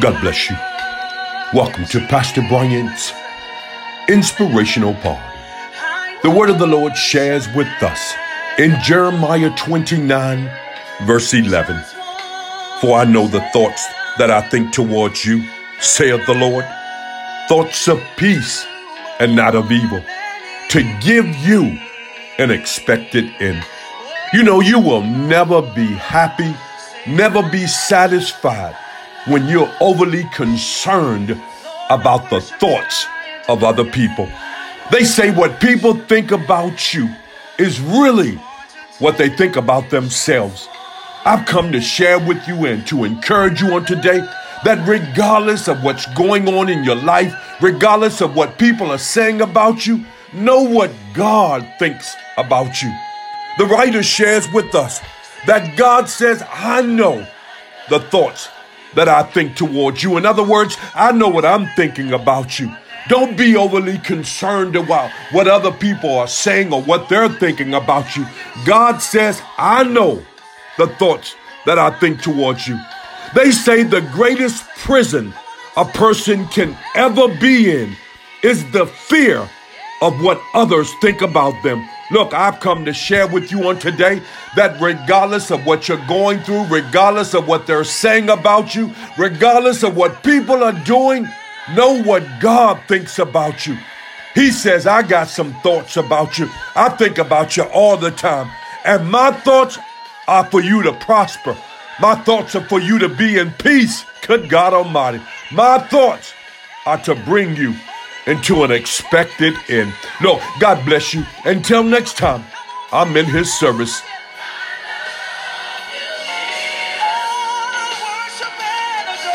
God bless you. Welcome to Pastor Bryant's Inspirational Pod. The word of the Lord shares with us in Jeremiah 29, verse 11. For I know the thoughts that I think towards you, saith the Lord, thoughts of peace and not of evil, to give you an expected end. You know, you will never be happy, never be satisfied when you're overly concerned about the thoughts of other people. They say what people think about you is really what they think about themselves. I've come to share with you and to encourage you on today that regardless of what's going on in your life, regardless of what people are saying about you, know what God thinks about you. The writer shares with us that God says, I know the thoughts that I think towards you. In other words, I know what I'm thinking about you. Don't be overly concerned about what other people are saying or what they're thinking about you. God says, I know the thoughts that I think towards you. They say the greatest prison a person can ever be in is the fear of what others think about them. Look, I've come to share with you on today that regardless of what you're going through, regardless of what they're saying about you, regardless of what people are doing, know what God thinks about you. He says, I got some thoughts about you. I think about you all the time. And my thoughts are for you to prosper. My thoughts are for you to be in peace. Good God Almighty. My thoughts are to bring you into an expected end. No, God bless you. Until next time, I'm in His service.